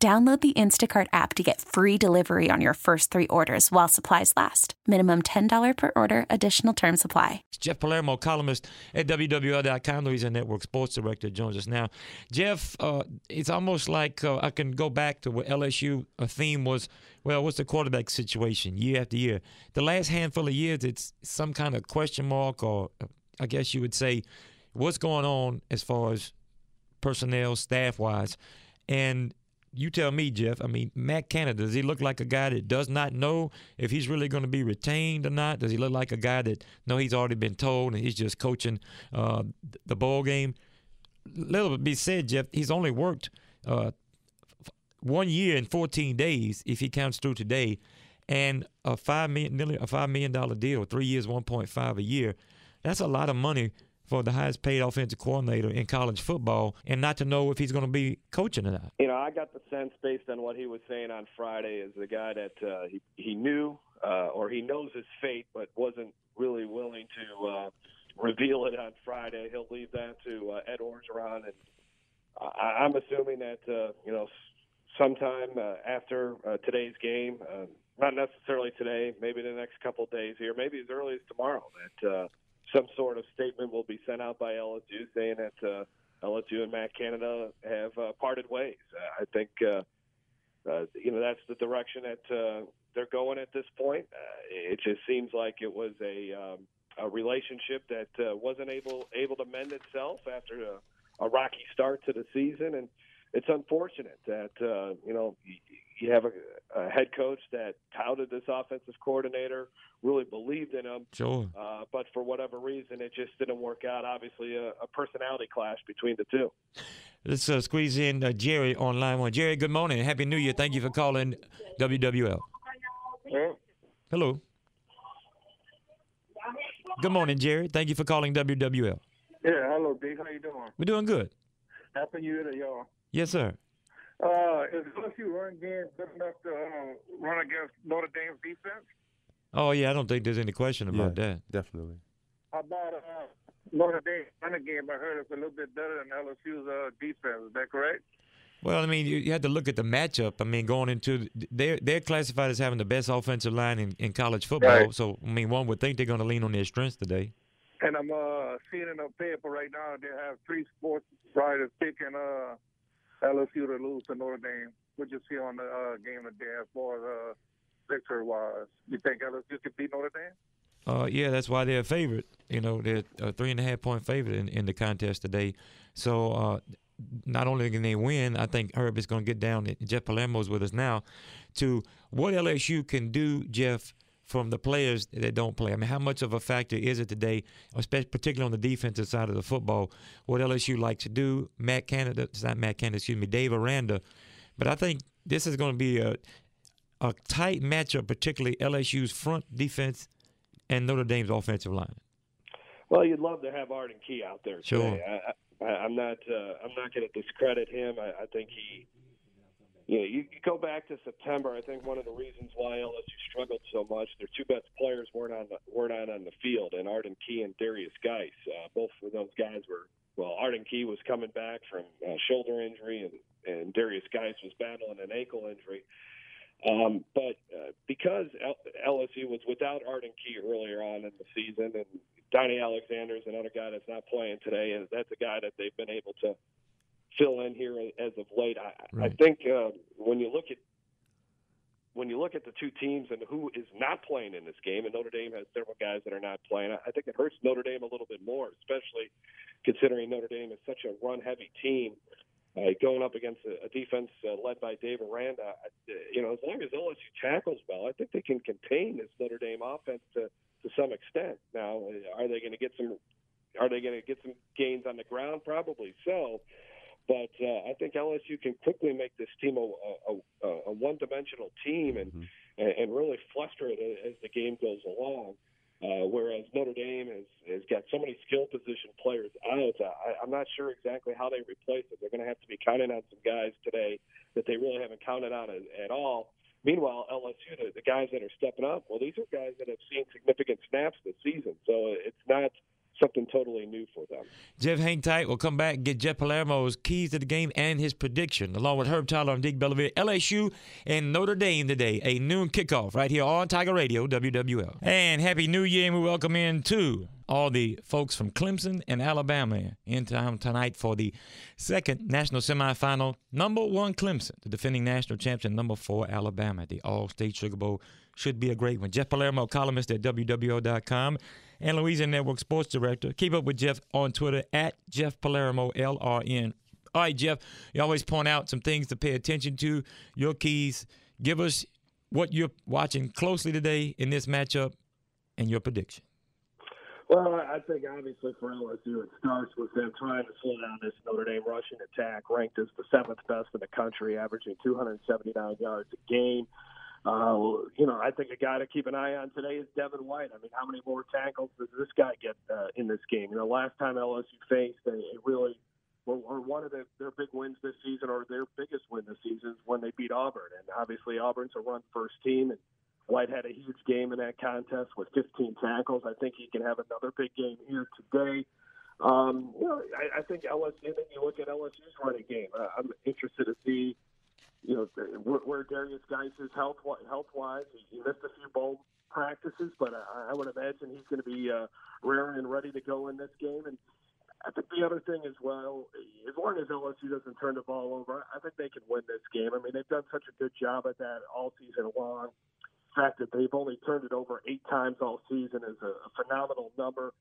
Download the Instacart app to get free delivery on your first three orders while supplies last. Minimum $10 per order, additional term supply. Jeff Palermo, columnist at WWL.com, Louisiana Network Sports Director, joins us now. Jeff, uh, it's almost like uh, I can go back to what LSU a theme was. Well, what's the quarterback situation year after year? The last handful of years, it's some kind of question mark, or uh, I guess you would say, what's going on as far as personnel, staff wise. And you tell me, Jeff. I mean, Matt Canada, does he look like a guy that does not know if he's really going to be retained or not? Does he look like a guy that know he's already been told and he's just coaching uh, the ball game? Little be said, Jeff. He's only worked uh, one year and 14 days, if he counts through today, and a five million, nearly a five million dollar deal, three years, 1.5 a year. That's a lot of money for the highest paid offensive coordinator in college football and not to know if he's going to be coaching or not. You know, I got the sense based on what he was saying on Friday is the guy that uh, he, he knew uh, or he knows his fate but wasn't really willing to uh, reveal it on Friday. He'll leave that to uh, Ed Orgeron. And I, I'm assuming that, uh, you know, sometime uh, after uh, today's game, uh, not necessarily today, maybe the next couple of days here, maybe as early as tomorrow, that uh, – some sort of statement will be sent out by LSU saying that uh, LSU and Matt Canada have uh, parted ways. Uh, I think uh, uh, you know that's the direction that uh, they're going at this point. Uh, it just seems like it was a um, a relationship that uh, wasn't able able to mend itself after a, a rocky start to the season, and it's unfortunate that uh, you know you have a, a head coach that touted this offensive coordinator, really believed in him. Sure. Uh, but for whatever reason, it just didn't work out. Obviously, a, a personality clash between the two. Let's uh, squeeze in uh, Jerry on line one. Jerry, good morning. Happy New Year. Thank you for calling WWL. Hello. Good morning, Jerry. Thank you for calling WWL. Yeah, hello, D. How you doing? We're doing good. Happy New Year to y'all. Yes, sir. Uh, is LSU run game good enough to uh, run against Notre Dame's defense? Oh yeah, I don't think there's any question about yeah, that. Definitely. How about uh, Notre Dame running game? I heard it's a little bit better than LSU's uh, defense. Is that correct? Well, I mean, you, you had to look at the matchup. I mean, going into they're they're classified as having the best offensive line in, in college football. Right. So I mean, one would think they're going to lean on their strengths today. And I'm uh, seeing in the paper right now they have three sports writers picking uh, LSU to lose to Notre Dame. What you see on the uh, game today as far as uh, victory wise? You think LSU could beat Notre Dame? Uh, yeah, that's why they're a favorite. You know, they're a three and a half point favorite in, in the contest today. So uh, not only can they win, I think Herb is going to get down. Jeff Palermo's with us now to what LSU can do, Jeff, from the players that don't play. I mean, how much of a factor is it today, especially particularly on the defensive side of the football? What LSU likes to do, Matt Canada, it's not Matt Canada, excuse me, Dave Aranda. But I think this is going to be a a tight matchup, particularly LSU's front defense and Notre Dame's offensive line. Well, you'd love to have Arden Key out there. Sure. Today. I, I, I'm not. Uh, I'm not going to discredit him. I, I think he. You know, you, go back to September. I think one of the reasons why LSU struggled so much, their two best players weren't on the weren't out on the field, and Arden Key and Derrius Guice. Uh, both of those guys were. Well, Arden Key was coming back from uh, shoulder injury, and and Derrius Guice was battling an ankle injury. Um, but uh, because LSU was without Arden Key earlier on in the season, and Donnie Alexander is another guy that's not playing today, and that's a guy that they've been able to fill in here as of late. I, I think uh, when you look at when you look at the two teams and who is not playing in this game, and Notre Dame has several guys that are not playing, I think it hurts Notre Dame a little bit more, especially considering Notre Dame is such a run-heavy team uh, going up against a, a defense uh, led by Dave Aranda. I- You know, as long as LSU tackles well, I think they can contain this Notre Dame offense to to some extent. Now, uh, are they going to get some? Are they going to get some gains on the ground? Probably so. But uh, I think LSU can quickly make this team a, a, a, one-dimensional team and, mm-hmm. and and really fluster it as the game goes along. Uh, whereas Notre Dame has, has got so many skill position players out, I, I'm not sure exactly how they replace it. They're going to have to be counting on some guys today that they really haven't counted on at, at all. Meanwhile, LSU, the, the guys that are stepping up, well, these are guys that have seen significant snaps this season. So it's not something totally new for them. Jeff, hang tight. We'll come back and get Jeff Palermo's keys to the game and his prediction, along with Herb Tyler and Dick Bellavia. LSU and Notre Dame today, a noon kickoff right here on Tiger Radio, WWL. And Happy New Year, and we welcome in to all the folks from Clemson and Alabama in town tonight for the second national semifinal. Number one, Clemson, the defending national champion. Number four, Alabama. The Allstate Sugar Bowl should be a great one. Jeff Palermo, columnist at WWL.com and Louisiana Network Sports Director. Keep up with Jeff on Twitter at Jeff Palermo, LRN. All right, Jeff, you always point out some things to pay attention to, your keys. Give us what you're watching closely today in this matchup and your prediction. Well, I think obviously for LSU, it starts with them trying to slow down this Notre Dame rushing attack, ranked as the seventh best in the country, averaging 279 yards a game. Uh, you know, I think a guy to keep an eye on today is Devin White. I mean, how many more tackles does this guy get uh, in this game? You know, last time LSU faced, they really were, were one of the, their big wins this season, or their biggest win this season, is when they beat Auburn. And obviously, Auburn's a run first team, and White had a huge game in that contest with 15 tackles. I think he can have another big game here today. Um, you know, I, I think LSU. Then you look at LSU's running game. Uh, I'm interested to see you know, where, Derrius Guice is health health wise. He, missed a few bowl practices, but I, would imagine he's going to be uh, raring and ready to go in this game. And I think the other thing as well, as long as LSU doesn't turn the ball over, I think they can win this game. I mean, they've done such a good job at that all season long. The fact that they've only turned it over eight times all season is a, phenomenal number.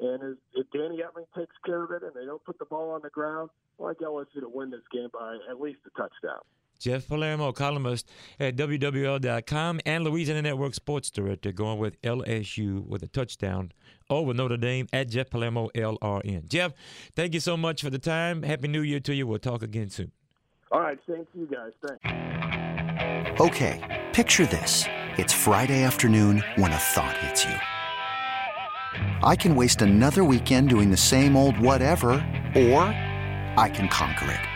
And if Danny Etling takes care of it and they don't put the ball on the ground, I like LSU to win this game by at least a touchdown. Jeff Palermo, columnist at WWL.com and Louisiana Network Sports Director, going with LSU with a touchdown over Notre Dame at Jeff Palermo, LRN. Jeff, thank you so much for the time. Happy New Year to you. We'll talk again soon. All right. Thank you guys. Thanks. Okay. Picture this. It's Friday afternoon when a thought hits you. I can waste another weekend doing the same old whatever, or I can conquer it.